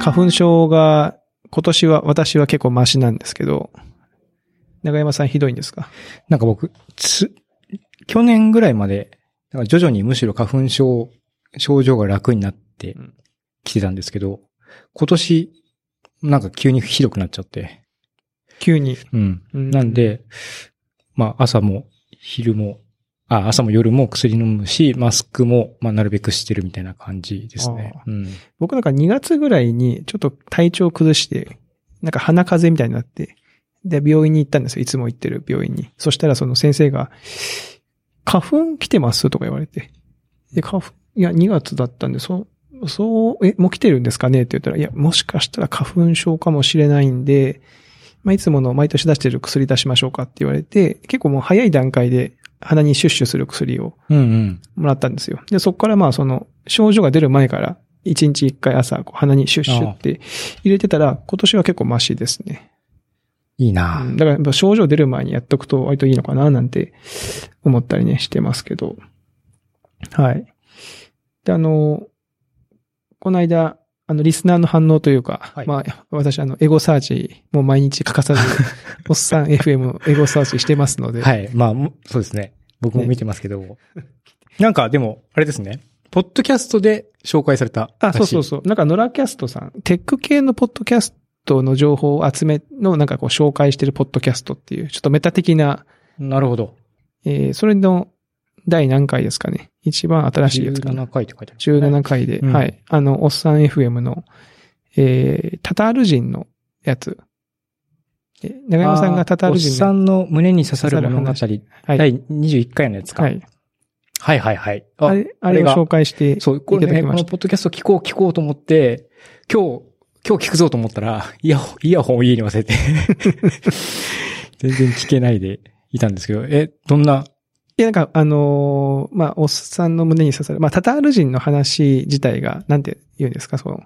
花粉症が今年は私は結構マシなんですけど、長山さんひどいんですか？なんか僕、つ、去年ぐらいまで、なんか徐々にむしろ花粉症、症状が楽になってきてたんですけど、今年、なんか急にひどくなっちゃって。急に。うん。うんなんで、まあ朝も昼も、あ、朝も夜も薬飲むし、マスクも、まあなるべくしてるみたいな感じですねあ。うん。僕なんか2月ぐらいにちょっと体調崩して、なんか鼻風邪みたいになって、で、病院に行ったんですよ。いつも行ってる病院に。そしたらその先生が、花粉来てますとか言われて。で、花粉、いや、2月だったんで、そう、そう、え、もう来てるんですかねって言ったら、いや、もしかしたら花粉症かもしれないんで、まあ、いつもの毎年出してる薬出しましょうかって言われて、結構もう早い段階で鼻にシュッシュする薬をうんうん。もらったんですよ。で、そこからまあその症状が出る前から一日一回朝こう鼻にシュッシュって入れてたら今年は結構マシですね。いいな、うんだから症状出る前にやっとくと割といいのかななんて思ったりねしてますけど。はい。で、あの、この間、あの、リスナーの反応というか、はいまあ、私、あの、エゴサーチ、もう毎日欠かさず、おっさん FM のエゴサーチしてますので、はい。まあ、もそうですね。僕も見てますけど。なんかでも、あれですね。ポッドキャストで紹介された。あ、そうそうう。そう。なんか、ノラキャストさん、テック系のポッドキャストの情報を集めの、なんかこう、紹介してるポッドキャストっていう、ちょっとメタ的な、なるほど。えー、それの第何回ですかね。一番新しいやつかな。17回って書いてある、17回で、うんはい。あの、おっさん FM の、えー、タタール人のやつ。えー長山さんがタタールおっ人さんの胸に刺さる物語、はい。21回のやつか。はい。はいはいはい。ああれ、あれをが紹介してそう、こいたれね、このだきました。ポッドキャスト聞こう聞こうと思って、今日、今日聞くぞと思ったら、イヤホン、イヤホンを家に忘れて、全然聞けないでいたんですけど、え、どんな、いや、なんか、あのーまあ、おっさんの胸に刺さる。まあ、タタール人の話自体が、なんて言うんですか、その、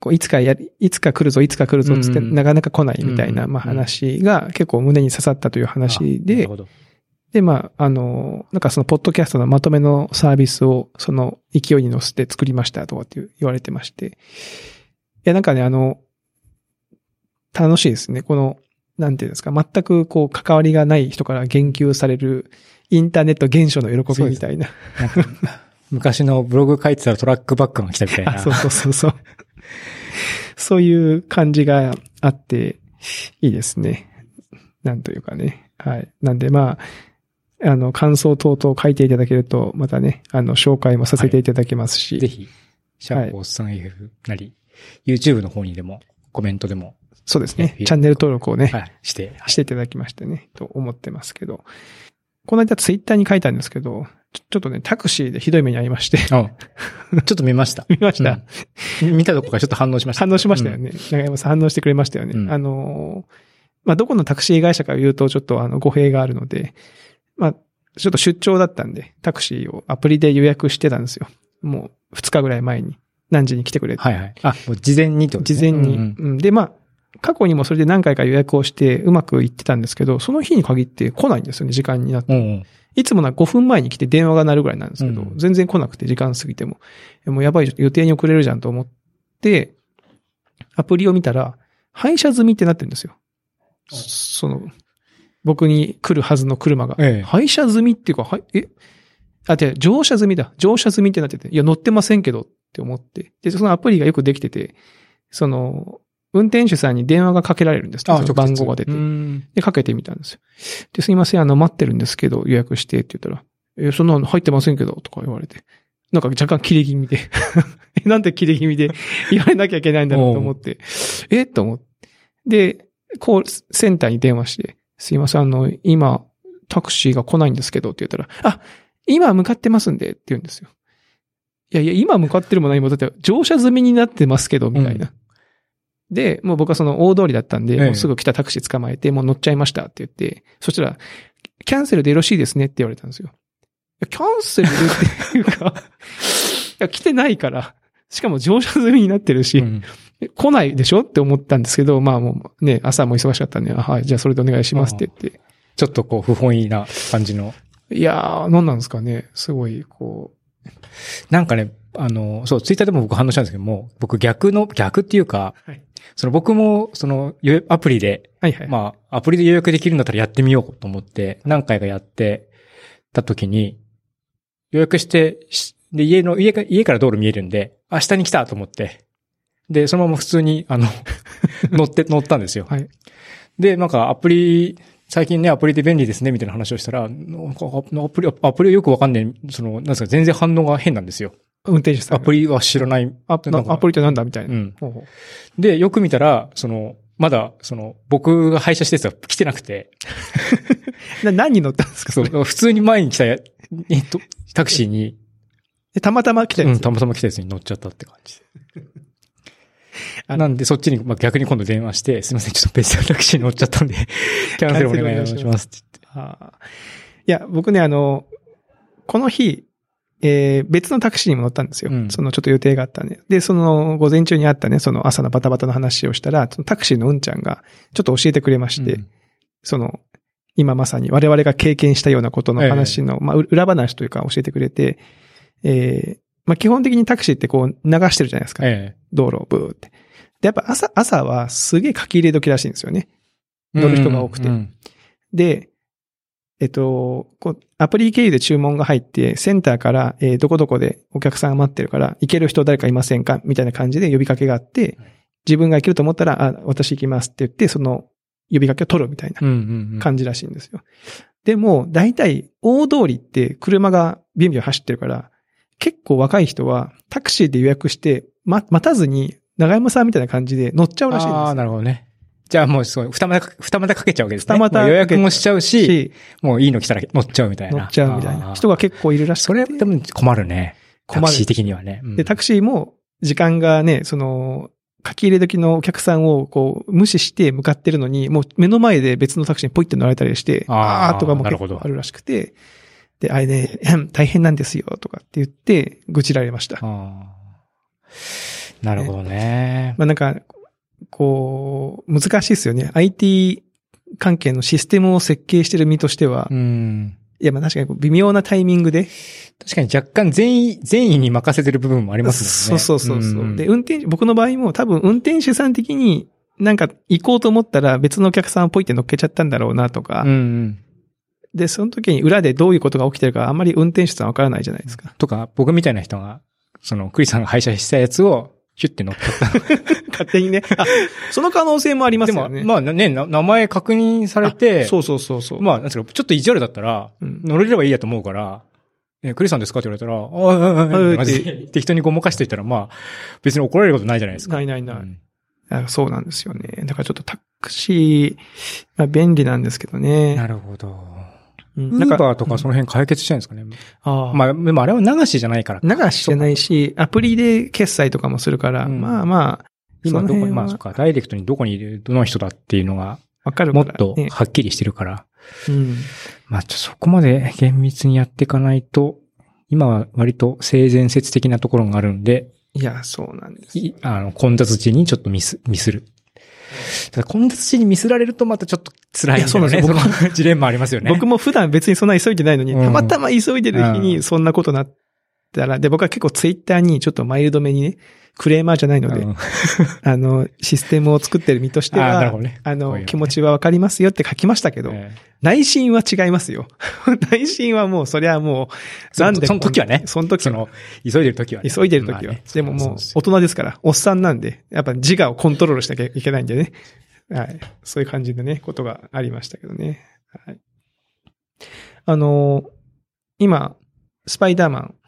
こう、いつかやり、いつか来るぞ、いつか来るぞ、つって、なかなか来ないみたいな、まあ、話が結構胸に刺さったという話でで、まあ、あのーなんかその、ポッドキャストのまとめのサービスを、その、勢いに乗せて作りましたとかって言われてまして。いや、なんかね、あの、楽しいですね。この、なんていうんですか、全くこう、関わりがない人から言及される、インターネット現象の喜びみたいな。昔のブログ書いてたらトラックバックが来たみたいな。あ、そうそうそうそう。そういう感じがあって、いいですね。なんというかね。はい。なんでまあ、あの、感想等々書いていただけると、またね、あの、紹介もさせていただけますし。ぜひ、シャープおっさん FF なり、YouTube の方にでも、コメントでも、そうですねね。チャンネル登録をね、はい、して、していただきましてね、と思ってますけど。この間ツイッターに書いたんですけど、ちょちょっとね、タクシーでひどい目に遭いまして。あちょっと見ました。見ました、うん見たとこからちょっと反応しました。反応しましたよね。長山さん反応してくれましたよね。うんあのー、まあ、どこのタクシー会社か言うとちょっとあの語弊があるので、まあ、ちょっと出張だったんで、タクシーをアプリで予約してたんですよ。もう2日ぐらい前に。何時に来てくれって。はいはい。あ、もう事前にとね事前に、うんうんうんで、まあ、過去にもそれで何回か予約をしてうまくいってたんですけど、その日に限って来ないんですよね、時間になって。うんうん。いつもなら5分前に来て電話が鳴るぐらいなんですけど、うん全然来なくて時間過ぎても。えもうやばい、予定に遅れるじゃんと思って、アプリを見たら、配車済みってなってるんですよ。その、僕に来るはずの車が。ええ配車済みっていうか、はい、え？あ、違う、乗車済みだ。乗車済みってなってて、いや、乗ってませんけどって思って。で、そのアプリがよくできてて、その、運転手さんに電話がかけられるんですねその番号が出て。うんで、かけてみたんですよ。で、すいません、あの、待ってるんですけど、予約してって言ったら、え、そんなの入ってませんけど、とか言われて。なんか若干切れ気味で。え なんで切れ気味で 言われなきゃいけないんだろうと思って。え？と思って。で、コールセンターに電話して、すいません、あの、今、タクシーが来ないんですけど、って言ったら、あ、今向かってますんで、って言うんですよ。いやいや、今向かってるも何も、だって乗車済みになってますけど、みたいな。で、もう僕はその大通りだったんで、ええもうすぐ来たタクシー捕まえて、もう乗っちゃいましたって言って、そしたら、キャンセルでよろしいですねって言われたんですよ。キャンセルでっていうか、いや、来てないから、しかも乗車済みになってるし、うんえ来ないでしょって思ったんですけど、まあもうね、朝も忙しかったんで、あはい、じゃあそれでお願いしますって言って。ちょっとこう、不本意な感じの。いやー、何なんですかね。すごい、こなんかね、あの、そう、ツイッターでも僕反応したんですけども、僕逆の、逆っていうか、はいその僕も、その、予アプリで、はいはい。まあ、アプリで予約できるんだったらやってみようと思って、何回かやってた時に、予約して、しで、家の、家か家から道路見えるんで、明日に来たと思って、で、そのまま普通に、あの、乗って、乗ったんですよ。はい。で、なんかアプリ、最近ね、アプリで便利ですね、みたいな話をしたら、なんかアプリ、アプリはよくわかんねえ、その、なんですか、全然反応が変なんですよ。運転手さんが。アプリは知らない。アプリってなんだみたいうな。ん。ほうほうで、よく見たら、その、まだ、その、僕が配車したやつは来てなくて、な何に乗ったんですかそ、そうれ普通に前に来たや、えっと、タクシーに、えたまたま来たやつ？うん、たまたま来たやつに乗っちゃったって感じで。あなんで、そっちに、まあ、逆に今度電話して、すいません、ちょっと別のタクシーに乗っちゃったんで、キャンセルお願いしますってあーいや、僕ね、あの、この日、えー別のタクシーにも乗ったんですよ。うんそのちょっと予定があったんで。で、その午前中にあったね、その朝のバタバタの話をしたら、そのタクシーのうんちゃんがちょっと教えてくれまして、うんその、今まさに我々が経験したようなことの話の、まあ、う裏話というか教えてくれて、えーまあ、基本的にタクシーってこう流してるじゃないですか。え道路をブーって。で、やっぱ朝、朝はすげえ書き入れ時らしいんですよね。え。乗る人が多くてうんうんで、えっと、こう、アプリ経由で注文が入って、センターから、えーどこどこでお客さんが待ってるから、行ける人誰かいませんか？みたいな感じで呼びかけがあってはい、自分が行けると思ったら、あ、私行きますって言って、その呼びかけを取るみたいな。感じらしいんですよ。でも、大体、大通りって車がビュンビュン走ってるから、結構若い人はタクシーで予約して、ま、待たずに、長山さんみたいな感じで乗っちゃうらしいんですああ、よ。なるほどね。じゃあもうそう、二股か、二股かけちゃうわけですね。二股予約もしちゃうし、し、もういいの来たら乗っちゃうみたいな。乗っちゃうみたいな人が結構いるらしくて。それでも困るね。困るタクシー的にはね。うんで、タクシーも時間がね、その、書き入れ時のお客さんをこう無視して向かってるのに、もう目の前で別のタクシーにポイって乗られたりして、あーあーとかも結構あるらしくて、で、あれね、大変なんですよとかって言って、愚痴られました。なるほどね。まあなんか、こう、難しいですよね。IT 関係のシステムを設計してる身としては、うん。いやまあ確かに微妙なタイミングで、確かに若干善意、善意に任せてる部分もありますもんね。そうそうそうそう、んで、運転手、僕の場合も多分運転手さん的になんか行こうと思ったら別のお客さんをポイって乗っけちゃったんだろうなとか、うんうん。で、その時に裏でどういうことが起きてるかあんまり運転手さんわからないじゃないですか。とか、僕みたいな人が、その、クリスさんが配車したやつを、ヒュッて乗っかった。勝手にね。あ、その可能性もありますでも、よね。まあね、な名前確認されて、そうそうそうそう。まあ、なんですか、ちょっと意地悪だったら、うん乗れればいいやと思うから、え、クリスさんですか？って言われたら、ああ、ああ、ああ、はいマジで適当にごまかしていったら、まあ、別に怒られることないじゃないですか。ないないない。うんあそうなんですよね。だからちょっとタクシー、まあ便利なんですけどね。なるほど。うんウーバーとかその辺解決したいんですかね。ああまあ、でもあれは流しじゃないから。流しじゃないし、アプリで決済とかもするから、うんまあまあ、今どこに、まあそっか、ダイレクトにどこにいる、どの人だっていうのが、わかるもっから、ね。とはっきりしてるから。うん。まあ、ちょそこまで厳密にやっていかないと、今は割と性善説的なところがあるんで、いや、そうなんです。いあの、混雑時にちょっとミス、ミスる。ただ混雑時にミスられるとまたちょっと辛いね。そうなんですよその ジレンマありますよね。僕も普段別にそんな急いでないのに、うんたまたま急いでる日うにんそんなことなったら、で、僕は結構ツイッターにちょっとマイルドめにね、クレーマーじゃないので、うん あの、システムを作ってる身としては、ほどねあの、ね気持ちはわかりますよって書きましたけど、え内心は違いますよ。内心はもう、そりゃもう、そなんでその時はねその時その、急いでる時はね。急いでる時は。でももう大人ですから、おっさんなんで、やっぱ自我をコントロールしなきゃいけないんでね。はい。そういう感じでね、ことがありましたけどね。はい。あのー今、スパイダーマン、うん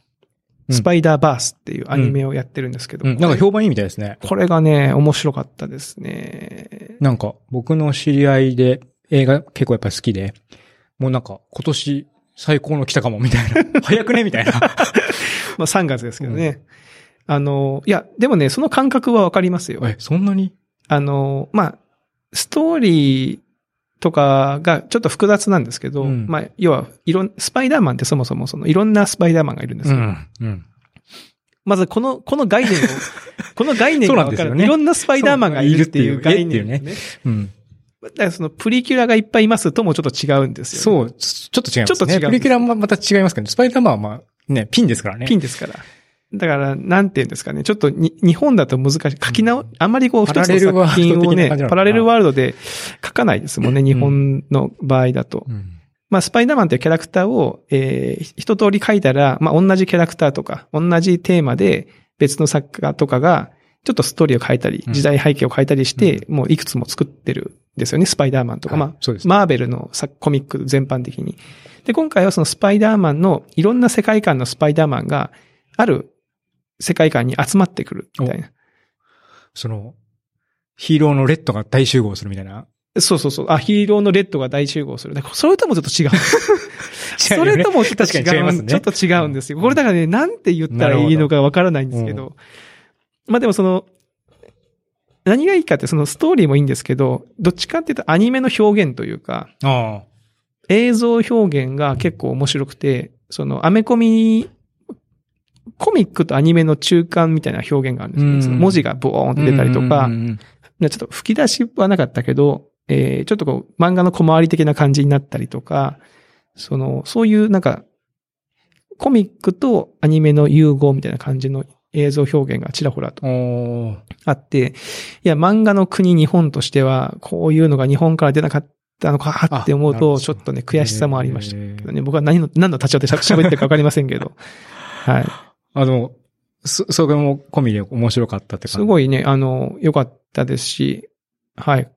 スパイダーバースっていうアニメをやってるんですけど、うん、なんか評判いいみたいですね。これがね、面白かったですね。なんか、僕の知り合いで映画結構やっぱり好きで、もうなんか、今年最高の来たかもみたいな。早くねみたいな。まあ3月ですけどね。あのーいや、でもね、その感覚はわかりますよ。え、そんなに？あの、まあ、ストーリーとかがちょっと複雑なんですけど、うんまあ、要は、いろん、スパイダーマンってそもそもそのいろんなスパイダーマンがいるんですよ。うん。うん。まずこの、この概念を、この概念がわかる、ねいろんなスパイダーマンがいるっていう概念、そうねうん。だからそのプリキュラがいっぱいいますともちょっと違うんですよ、そう、ちょっと違いますね。ちょっと違うプリキュラもまた違いますけど、スパイダーマンはまあ、ね、ピンですからね。ピンですから。だから、なんて言うんですかね。ちょっとに、日本だと難しい。書き直、あんまりこう、一つの作品をねパラレルワールドで書かないですもんね、ん日本の場合だと。うん。まあ、スパイダーマンというキャラクターを、えー一通り書いたら、まあ、同じキャラクターとか、同じテーマで別の作家とかが、ちょっとストーリーを変えたり、うん時代背景を変えたりして、もういくつも作ってるんですよね、スパイダーマンとか。まあ、はいそうですねマーベルのさコミック全般的に。で、今回はそのスパイダーマンのいろんな世界観のスパイダーマンが、ある世界観に集まってくるみたいな。その、ヒーローのレッドが大集合するみたいな。そうそうそう。あ、ヒーローのレッドが大集合する。それともちょっと違う。それともちょっと確違う。かに違いますね。ちょっと違うんですよ。これだからね、なんて言ったらいいのかわからないんですけど。まあでもその、何がいいかってそのストーリーもいいんですけど、どっちかっていうとアニメの表現というか、あ映像表現が結構面白くて、そのアメコミ、コミックとアニメの中間みたいな表現があるんですよね。うん文字がボーンっあ。て出たりとかうん、ちょっと吹き出しはなかったけど、えー、ちょっとこう、漫画の小回り的な感じになったりとか、その、そういうなんか、コミックとアニメの融合みたいな感じの映像表現がちらほらとあって、いや、漫画の国日本としては、こういうのが日本から出なかったのかって思うと、ちょっとね、悔しさもありましたけどね。僕は何の、何の立場で喋ってるかわかりませんけど。はい。あの、そ、それも込みで面白かったって感じ。すごいね、あの、良かったですし、はい。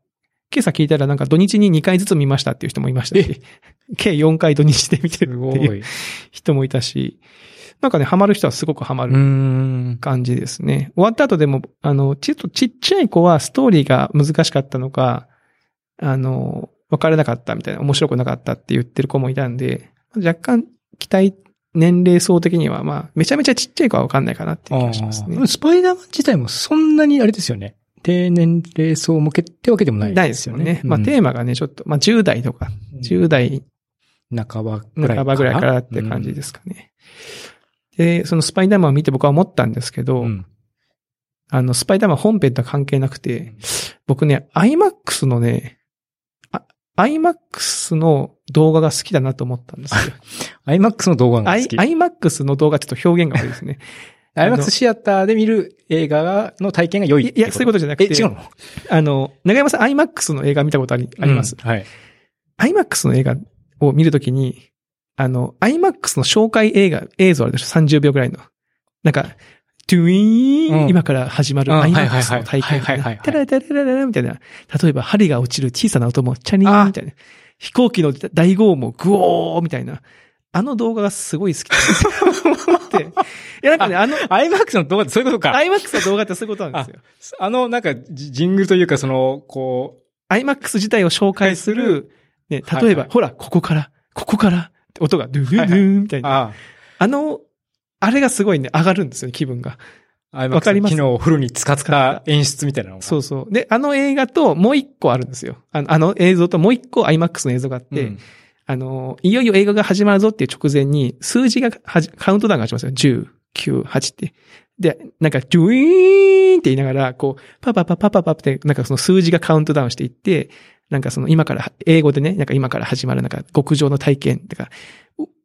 今朝聞いたらなんか土日に2回ずつ見ましたっていう人もいましたし、計4回土日で見てするごっていうい。人もいたし、なんかね、ハマる人はすごくハマるん。感じですね。終わった後でも、あの、ちょっとちっちゃい子はストーリーが難しかったのか、あの、わからなかったみたいな、面白くなかったって言ってる子もいたんで、若干期待、年齢層的には、まあ、めちゃめちゃちっちゃい子はわかんないかなっていう気がしますね。スパイダーマン自体もそんなにあれですよね。低年齢層向けってわけでもないないですよね。まあ、テーママがね、ちょっと、まあ、10代とか、10代半ばぐらい。半ばぐらいからって感じですすかね。で、そのスパイダーマンを見て僕は思ったんですけど、うん。あの、スパイダーマン本編とは関係なくて、僕ね、IMAX のね、あ IMAX の動画が好きだなと思ったんですよ。IMAX の動画が好き。IMAX の動画ちょっと表現が悪いですね。IMAX シアターで見る映画の体験が良いいいや、そういうことじゃなくえ、て、違うの？あの、長山さん IMAX の映画見たことありあります、うんはい。IMAX の映画を見るときに、あの、IMAX の紹介映画、映像あるでしょ ?30 秒ぐらいの。なんか、トゥイーン、うん今から始まるうんはいはい IMAX はいの体験はいはいはいはいタラタラタラタラみたいな。例えば、針が落ちる小さな音も、チャリーンみたいな。飛行機の大号も、グオーみたいな。あの動画がすごい好きなんですよ。いや、なんかね、あの、IMAX の動画ってそういうことか。IMAX の動画ってそういうことなんですよ。あの、なんか、ジジングルというか、その、こ IMAX 自体を紹介する、ね、はい例えば、はいほら、ここから、ここから、って音がドゥドゥドゥーンみたいうな。ああの、あれがすごいね、上がるんですよね、気分が。あ、わかります？昨日フルに使った演出みたいなのが。そうそう。で、あの映画ともう一個あるんですよ。あのあの映像ともう一個 IMAX の映像があって、うんあの、いよいよ映画が始まるぞっていう直前に、数字がカウントダウンが始まるんですよ。10、9、8って。で、なんか、ドゥイーンって言いながら、こう、パパパパパパって、なんかその数字がカウントダウンしていって、なんかその今から、英語でね、なんか今から始まるなんか極上の体験とか、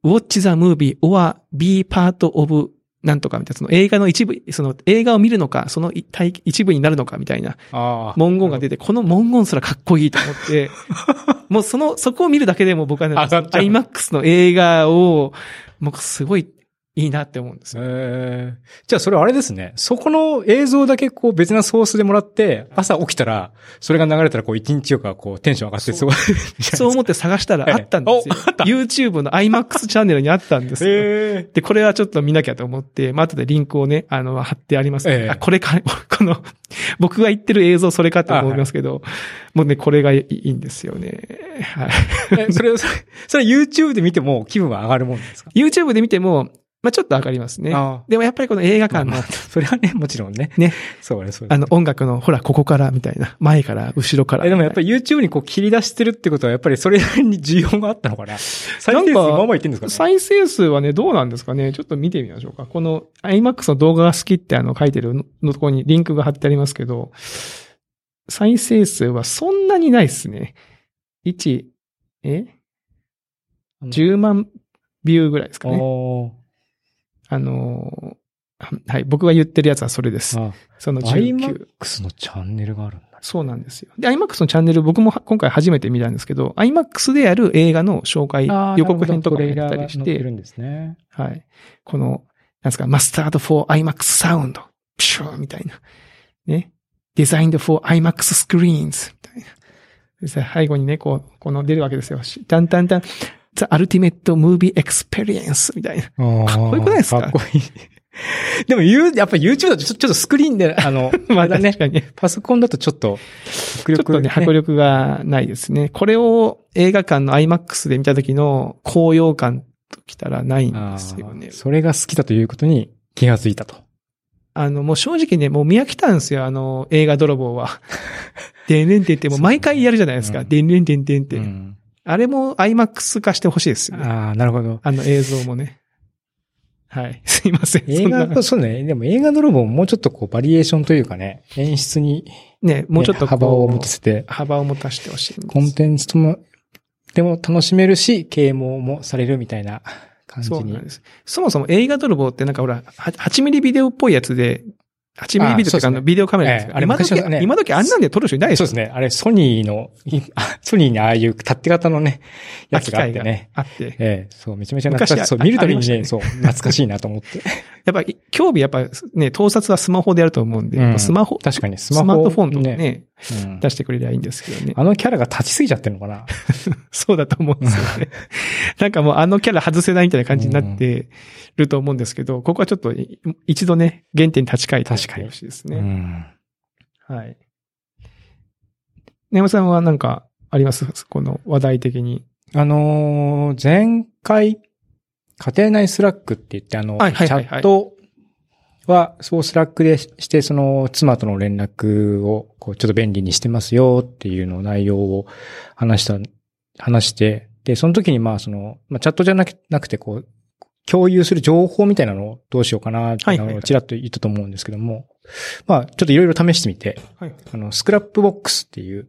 Watch the movie or be part of なんとかみたいな、その映画の一部、その映画を見るのか、その一一部になるのかみたいな。文言が出て、この文言すらかっこいいと思って、もうその、そこを見るだけでも僕はね、IMAX の映画を、もうすごいいいなって思うんですよ。えーじゃあそれあれですね。そこの映像だけこう別なソースでもらって、朝起きたら、それが流れたらこう一日よかこうテンション上がってすごい。そう思って探したらあったんですよおあった。YouTube の IMAX チャンネルにあったんですよ。えで、これはちょっと見なきゃと思って、まあ、後でリンクをね、あの、貼ってあります、ええあ、これか、この、僕が言ってる映像それかって思いますけど、もうね、これがいいんですよね。はい。えそれ、それ、それ YouTube で見ても気分は上がるもんですか？YouTube で見ても、まあ、ちょっと上がりますね。あでもやっぱりこの映画館の、まあそれはね、もちろんね。ね。そうね、そうねあの音楽の、ほら、ここからみたいな。前から、後ろから。え、でもやっぱり YouTube にこう切り出してるってことはやっぱりそれなりに需要があったのかな？再生数まあまあ言ってんですかね？再生数はね、どうなんですかね？ちょっと見てみましょうか。この IMAX の動画が好きってあの書いてるののところにリンクが貼ってありますけど、再生数はそんなにないですね。1、え ?10 万ビューぐらいですかね。あのー、はい。僕が言ってるやつはそれです。あ、その19。IMAX のチャンネルがあるんだ。そうなんですよ。で、IMAX のチャンネル僕もは今回初めて見たんですけど、IMAX でやる映画の紹介、予告編とかもやったりして、てるんですね。はい。この、なんですか、マスタード for IMAX サウンド、プシューみたいな。ね。デザインド for IMAX screens みたいな。でさ最後にね、こう、この出るわけですよ。しタンタンタン、The Ultimate Movie Experience みたいな。かっこよくないですか？かっこいい。でも、言う、やっぱ YouTube だとちょちょっとスクリーンで、あの、まあだね確かにね。パソコンだとちょっと、迫力ちょっとね、迫力がないですね。これを映画館の IMAX で見た時の高揚感ときたらないんですよね。それが好きだということに気がついたと。あの、もう正直ね、もう見飽きたんですよ、あの、映画泥棒は。でんれんてんって、もう毎回やるじゃないですか。うんでんれんてんてんって。うんあれも IMAX 化してほしいですよね。ああ、なるほど。あの映像もね。はい。すいません。映画、そうね。でも映画泥棒ももうちょっとこうバリエーションというかね、演出に、ね、もうちょっと幅を持たせて、幅を持たせてほしい。コンテンツとも、でも楽しめるし、啓蒙もされるみたいな感じにそうなん。です。そもそも映画泥棒ってなんかほら、は8ミリビデオっぽいやつで、8ミリビデオとかのビデオカメラですかええあれ今時、ね今時あんなんで撮る人いないですよそうですね。あれ、ソニーの、ソニーにああいう立って型のね、やつがあってね。あって。ええ、そう、めちゃめちゃ懐かしい。昔そう、あ見るたびにねね、そう、懐かしいなと思って。やっぱり、興味やっぱね、盗撮はスマホでやると思うんで、うんスマホ、確かにススマホ。マートフォンとかね、ね。うん出してくれりゃいいんですけどね。あのキャラが立ちすぎちゃってるのかな？そうだと思うんですよね。なんかもうあのキャラ外せないみたいな感じになってると思うんですけど、ここはちょっとい一度ね、原点に立ち返って確かにほしいですうね。ん。はい。ネオさんはなんかあります？この話題的に。あのー前回、家庭内 Slack って言って、あの、はいはいはいはいチャットは、そう Slack でして、その、妻との連絡を、こう、ちょっと便利にしてますよっていうの内容を話した、話して、で、その時にまあ、その、まあ、チャットじゃなくなくて、こう、共有する情報みたいなのをどうしようかなっていうのをちらっと言ったと思うんですけども、まあ、ちょっといろいろ試してみて、はい。あの、 Scrapbox っていう、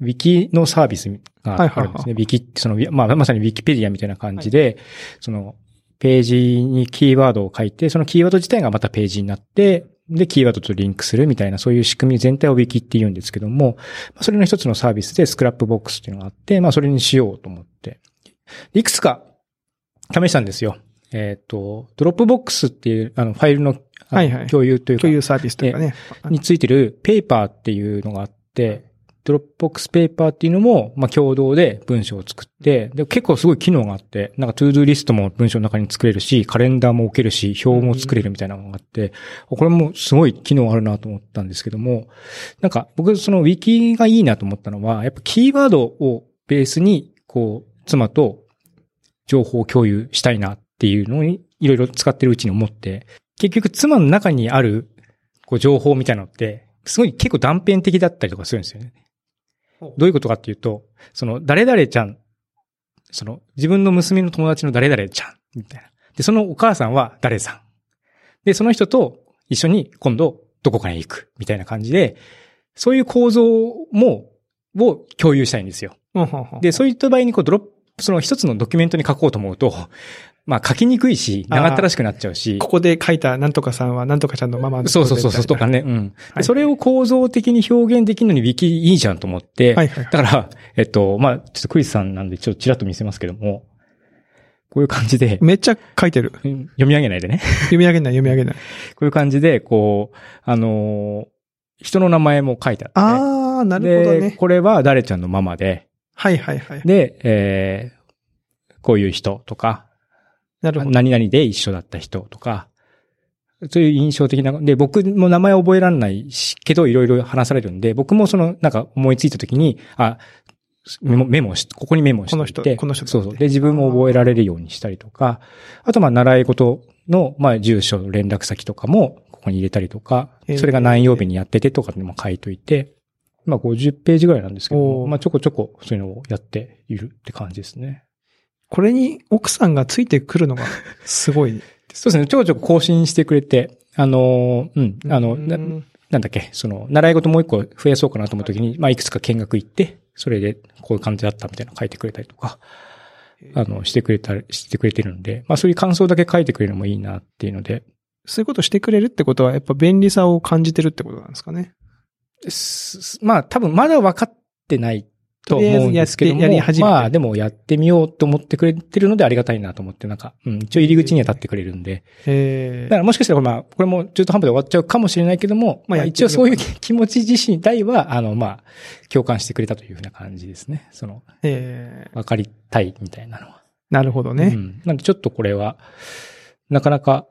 ウィキのサービスがあるんですね。ウィキって、その、まあ、まさにウィキペディアみたいな感じで、その、ページにキーワードを書いて、そのキーワード自体がまたページになって、で、キーワードとリンクするみたいな、そういう仕組み全体をウィキって言うんですけども、まあそれの一つのサービスで Scrapbox っていうのがあって、まあ、それにしようと思って。いくつか試したんですよ。えっ、と、 Dropbox っていう、あの、ファイルの、はいはい共有というか、共有サービスというかね。についてる Paper っていうのがあって、 Dropbox Paper っていうのも、まあ、共同で文章を作って、で、結構すごい機能があって、なんか ToDo リストも文章の中に作れるし、カレンダーも置けるし、表も作れるみたいなのがあって、これもすごい機能あるなと思ったんですけども、なんか僕そのウィキがいいなと思ったのは、やっぱキーワードをベースに、こう、妻と情報を共有したいなっていうのに、いろいろ使ってるうちに思って、結局妻の中にある、こう、情報みたいなのって、すごい結構断片的だったりとかするんですよね。どういうことかっていうと、その、誰々ちゃん、その、自分の娘の友達の誰々ちゃん、みたいな。で、そのお母さんは誰さん。で、その人と一緒に今度どこかに行く、みたいな感じで、そういう構造も、を共有したいんですよ。で、そういった場合にこうドロップ、その一つのドキュメントに書こうと思うと、まあ書きにくいし、長ったらしくなっちゃうし。ここで書いたなんとかさんはなんとかちゃんのママのそうそうそうそう、とかね。うん。はいでそれを構造的に表現できるのにウィキいいじゃんと思って、はいはい。だから、えっと、まあ、ちょっとクリスさんなんでちょっとちらっと見せますけども、こういう感じで、めっちゃ書いてる。うん読み上げないでね。読み上げない読み上げない。こういう感じで、こう、あのー人の名前も書いてあって、ね。あー、なるほどで、ね。これは誰ちゃんのママで、はいはいはい。で、えー、こういう人とか、なるほど。何々で一緒だった人とか、そういう印象的な、で、僕も名前覚えられないし、けどいろいろ話されるんで、僕もその、なんか思いついた時に、あ、メモメモし、ここにメモしてこの人この人そうそう。で、自分も覚えられるようにしたりとか、あとまあ、習い事の、まあ、住所、連絡先とかも、ここに入れたりとかえー、それが何曜日にやっててとかでも書いといて、まあ、50ページぐらいなんですけどまあ、ちょこちょこそういうのをやっているって感じですね。これに奥さんがついてくるのがすごい。そうですね。ちょこちょこ更新してくれて、あのー、うん、あの、なうんなんだっけ、その、習い事もう一個増やそうかなと思った時に、まあ、いくつか見学行って、それでこういう感じだったみたいなの書いてくれたりとか、あの、してくれたり、してくれてるので、まあ、そういう感想だけ書いてくれるのもいいなっていうので、そういうことしてくれるってことは、やっぱ便利さを感じてるってことなんですかね。すまあ多分まだ分かってないと思うんですけども、とりあえずやり始めてまあでもやってみようと思ってくれてるのでありがたいなと思って、なんか、うん、一応入り口には立ってくれるんで。えだからもしかしたらまあ、これも中途半端で終わっちゃうかもしれないけども、まあまあ一応そういう気持ち自身体は、あのまあ、共感してくれたというふうな感じですね。その、えー分かりたいみたいなのは。なるほどね。うん。なんでちょっとこれは、なかなか、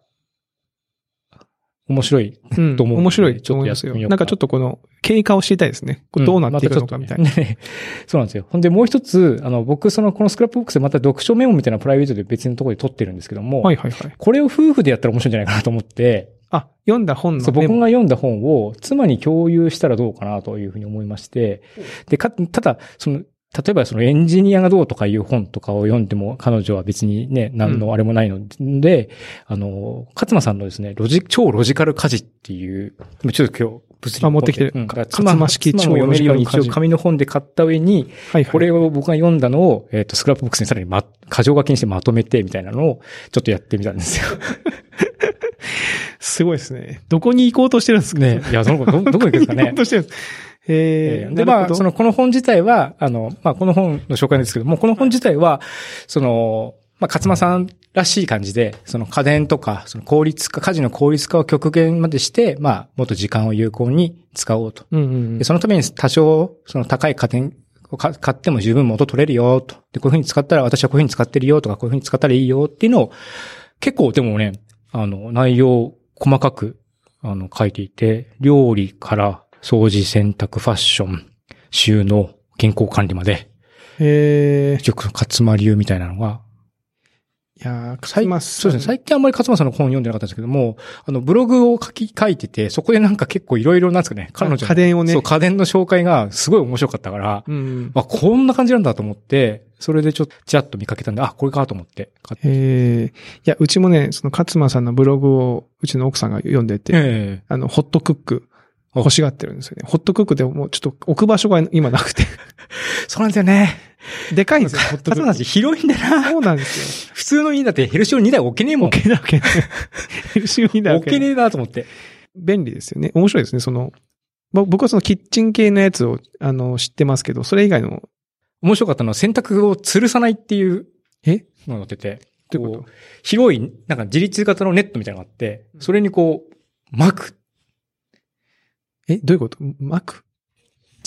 面白いうん。と思う面白いと思いますよ。なんかちょっとこの経過を知りたいですね。どうなっていくのかみたいな。うんまね そうなんですよ。ほんでもう一つ、あの、僕その、このスクラップボックスでまた読書メモみたいなプライベートで別のところで撮ってるんですけども、はいはいはい。これを夫婦でやったら面白いんじゃないかなと思って、あ、読んだ本のそう、僕が読んだ本を妻に共有したらどうかなというふうに思いまして、で、か、ただ、その、例えばそのエンジニアがどうとかいう本とかを読んでも彼女は別にね、何のあれもないので、あの、勝間さんのですね、ロジ、超ロジカル家事っていう、ちょっと今日、物理あ持ってきてるうん、勝間式妻も読めるように一応紙の本で買った上に、はいはい。これを僕が読んだのを、えっ、と、 Scrapbox にさらにま、箇条書きにしてまとめてみたいなのを、ちょっとやってみたんですよ。すごいですね。どこに行こうとしてるんですかね。いや、どこ、ど、どこ行くんですか 行こねう。としてるんですえー、で、まあ、その、この本自体は、あの、まあ、この本の紹介ですけども、この本自体は、その、まあ、勝間さんらしい感じで、その家電とか、その効率化、家事の効率化を極限までして、まあ、もっと時間を有効に使おうと。うんうんうんで、そのために多少、その高い家電をか買っても十分元取れるよ、と。で、こういうふうに使ったら、私はこういうふうに使ってるよ、とか、こういうふうに使ったらいいよ、っていうのを、結構でもね、あの、内容、細かく、あの、書いていて、料理から掃除、洗濯、ファッション、収納、健康管理まで、えー、結局、勝間流みたいなのが、いやー、最まそうですね。最近あんまり勝間さんの本読んでなかったんですけども、あの、ブログを書き、書いてて、そこでなんか結構いろいろなんですかね、彼女の家電をね。そう、家電の紹介がすごい面白かったから、うん。あ、こんな感じなんだと思って、それでちょっとちらっと見かけたんで、あ、これかと思って買って。えー、いや、うちもね、その勝間さんのブログを、うちの奥さんが読んでて、ええ。あの、ホットクック、欲しがってるんですよね。ホットクックでもうちょっと置く場所が今なくて。そうなんですよね。でかいんですよ、ホットク勝間さんック。広いんだな。そうなんです普通の家だってヘルシオ2台置けねえもよ。ん。置けなきゃいけない。後ろにだ置けねえなと思って。便利ですよね。面白いですね。その、ぼ僕はそのキッチン系のやつを、あの、知ってますけど、それ以外の、面白かったのは洗濯を吊るさないっていうえ？のが載ってて、こう広い、なんか自立型のネットみたいなのがあって、それにこう、巻く。え、どういうこと？巻く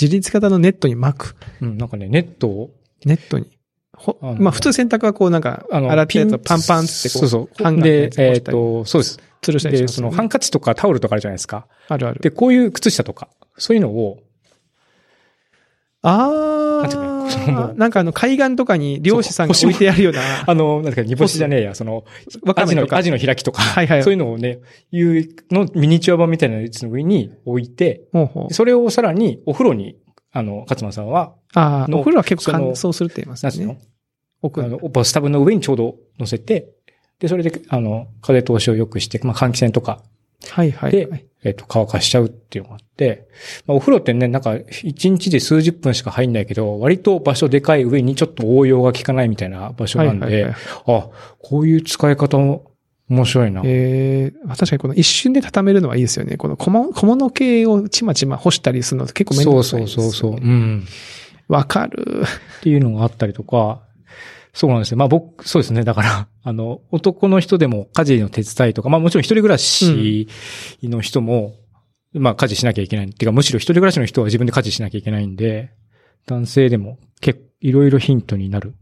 自立型のネットに巻く。うん、なんかね、ネットを、ネットに。ほまあ普通洗濯はこうなんか、あの、洗ったやつをピンパンパンってこう、そうそう。ハンガーでえっ、に干したりと、そうです。吊るしたりしで、ますよね、そのハンカチとかタオルとかあるじゃないですか。あるある。で、こういう靴下とか、そういうのを、あなんていうのそのもー、うなんかあの海岸とかに漁師さんが置いてあるような、あの、なんですか、煮干しじゃねえや、その、アジの、わかめとか。ア。ジの開きとか、はいはい。そういうのをね、いうのミニチュア版みたいなやつの上に置いて、ほうほう。それをさらにお風呂に、あの、勝間さんは、ああ、のお風呂は結構乾燥するって言いますね。奥あの、バスタブの上にちょうど乗せて、で、それで、あの、風通しを良くして、まあ、換気扇とかはいはい、で、はい。えっ、と、乾かしちゃうっていうのがあって、まあ、お風呂ってね、なんか、一日で数十分しか入んないけど、割と場所でかい上にちょっと応用が効かないみたいな場所なんで、はいはいはい。あ、こういう使い方も面白いな。ええ確かにこの一瞬で畳めるのはいいですよね。この小物小物系をちまちま干したりするのって結構めんどそうくさいですよね。そうそうそう。うん。わかる。っていうのがあったりとか、そうなんですよ。まあ僕、そうですね。だから、あの、男の人でも家事の手伝いとか、まあもちろん一人暮らしの人も、まあ家事しなきゃいけない。っていうか、むしろ一人暮らしの人は自分で家事しなきゃいけないんで、男性でも結構いろいろヒントになる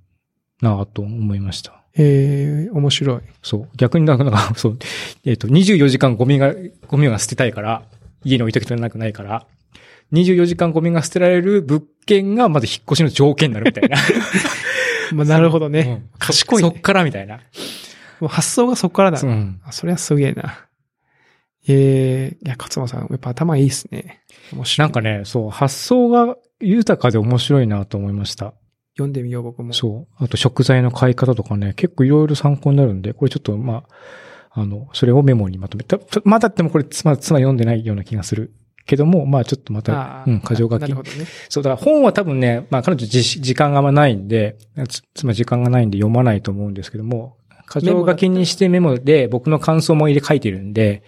なぁと思いました。ええ面白い。そう。逆になんか、なんかそう、えっ、と、24時間ゴミが、ゴミが捨てたいから、家に置いときとなくないから、24時間ゴミが捨てられる物件がまず引っ越しの条件になるみたいな。まあ、なるほどね。うん賢いねそっからみたいな。もう発想がそこからだ。うん。あそれはすげえな。ええいや、勝間さん、やっぱ頭いいっすね。面白い。なんかね、そう、発想が豊かで面白いなと思いました。読んでみよう、僕も。そう。あと食材の買い方とかね、結構いろいろ参考になるんで、これちょっと、まあ、あの、それをメモにまとめた。たまだってもこれ妻、妻読んでないような気がする。けども、まあちょっとまたうん、過剰書きなる。ほどね。そう、だから本は多分ね、まあ彼女じ時間があんまないんで、つ妻時間がないんで読まないと思うんですけども、箇条書きにしてメモで僕の感想も入れ書いてるんで、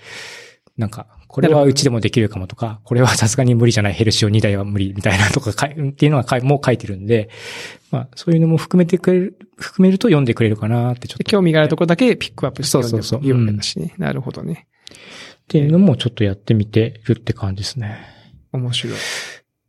なんか、これはうちでもできるかもとか、これはさすがに無理じゃない、ヘルシオ2台は無理みたいなとかっていうのはもう書いてるんで、まあ、そういうのも含めてくれる、含めると読んでくれるかなってちょっと。興味があるところだけピックアップして読んでもそうそうそういいわけだしね。なるほどね。っていうのもちょっとやってみてるって感じですね。面白い。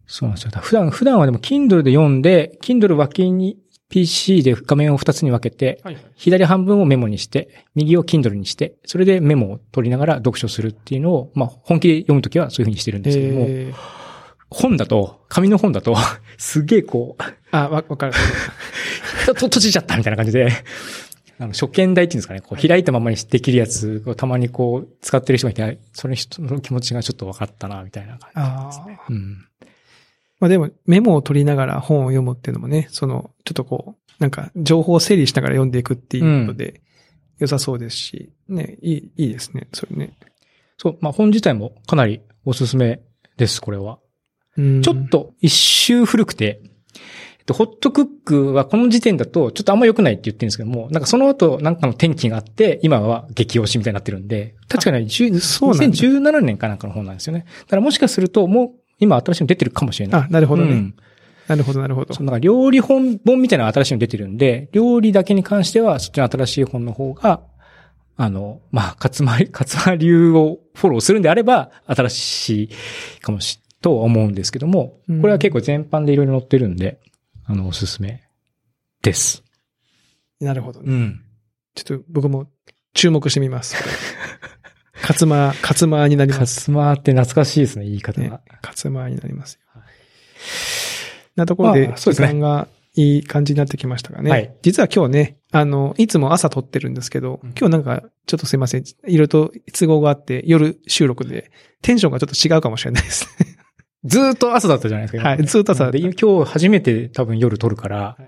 そうなんですよ。普段、普段はでも Kindle で読んで、Kindle 脇に PC で画面を2つに分けて、はいはい。左半分をメモにして、右を Kindle にして、それでメモを取りながら読書するっていうのを、まあ本気で読むときはそういうふうにしてるんですけども、えー、本だと、紙の本だと、すげえこう、あ、わ、わかる。と、と閉じちゃったみたいな感じで、あの、初見台っていうんですかね、こう開いたままにできるやつをたまにこう、使ってる人がいて、その人の気持ちがちょっと分かったな、みたいな感。じですね。うん。まあでも、メモを取りながら本を読むっていうのもね、その、ちょっとこう、なんか、情報を整理しながら読んでいくっていうことで、良さそうですし、ね、いい、いいですね、それね。そう、まあ本自体もかなりおすすめです、これは。うんちょっ、と一周古くて、えっと、ホットクックはこの時点だとちょっとあんま良くないって言ってるんですけども、なんかその後なんかの転機があって、今は激推しみたいになってるんで、確かに10そうなんだ2017年かなんかの本なんですよね。だからもしかするともう今新しいの出てるかもしれない。あ、なるほどね。うんなるほど、なるほどそ。のなんか料理本本みたいな新しいの出てるんで、料理だけに関してはそっちの新しい本の方が、あの、まあ、勝間、勝間流をフォローするんであれば、新しいかもし、とは思うんですけども、うんこれは結構全般でいろいろ載ってるんで、あの、おすすめです。なるほどね。ん。ちょっと僕も注目してみます。勝間、勝間になります。勝間って懐かしいですね、言い方ねが。。勝間になりますよ。なところで、あそうですね間がいい感じになってきましたがね。はい実は今日ね、あの、いつも朝撮ってるんですけど、うん今日なんか、ちょっとすいません。いろいろと都合があって、夜収録で、テンションがちょっと違うかもしれないです。ずーっと朝だったじゃないですか。はいずーっと朝で、今日初めて多分夜撮るから、い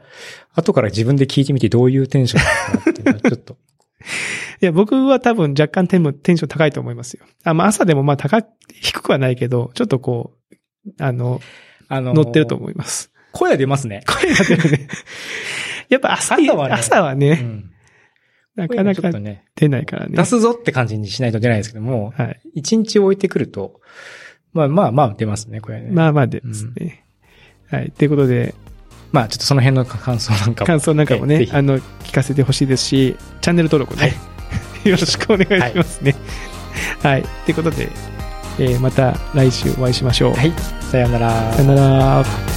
後から自分で聞いてみてどういうテンションかっていうのはちょっと。いや、僕は多分若干テンテンション高いと思いますよ。あ、まあ朝でもまあ高く、低くはないけど、ちょっとこう、あの、あのー乗ってると思います。声出ますね。声が出るね。やっぱ朝朝はね朝はね、うん。なかなか出ないからね。出すぞって感じにしないと出ないですけども、はい。一日置いてくると、まあまあまあ出ますね、これね。まあまあですね。はい。ということで、まあちょっとその辺の感想なんかも。感想なんかもね、あの、聞かせてほしいですし、チャンネル登録ね、よろしくお願いしますね。はい。ということで、えーまた来週お会いしましょう。はい。さようなら。さよなら。